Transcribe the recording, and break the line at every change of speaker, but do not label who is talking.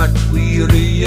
but we really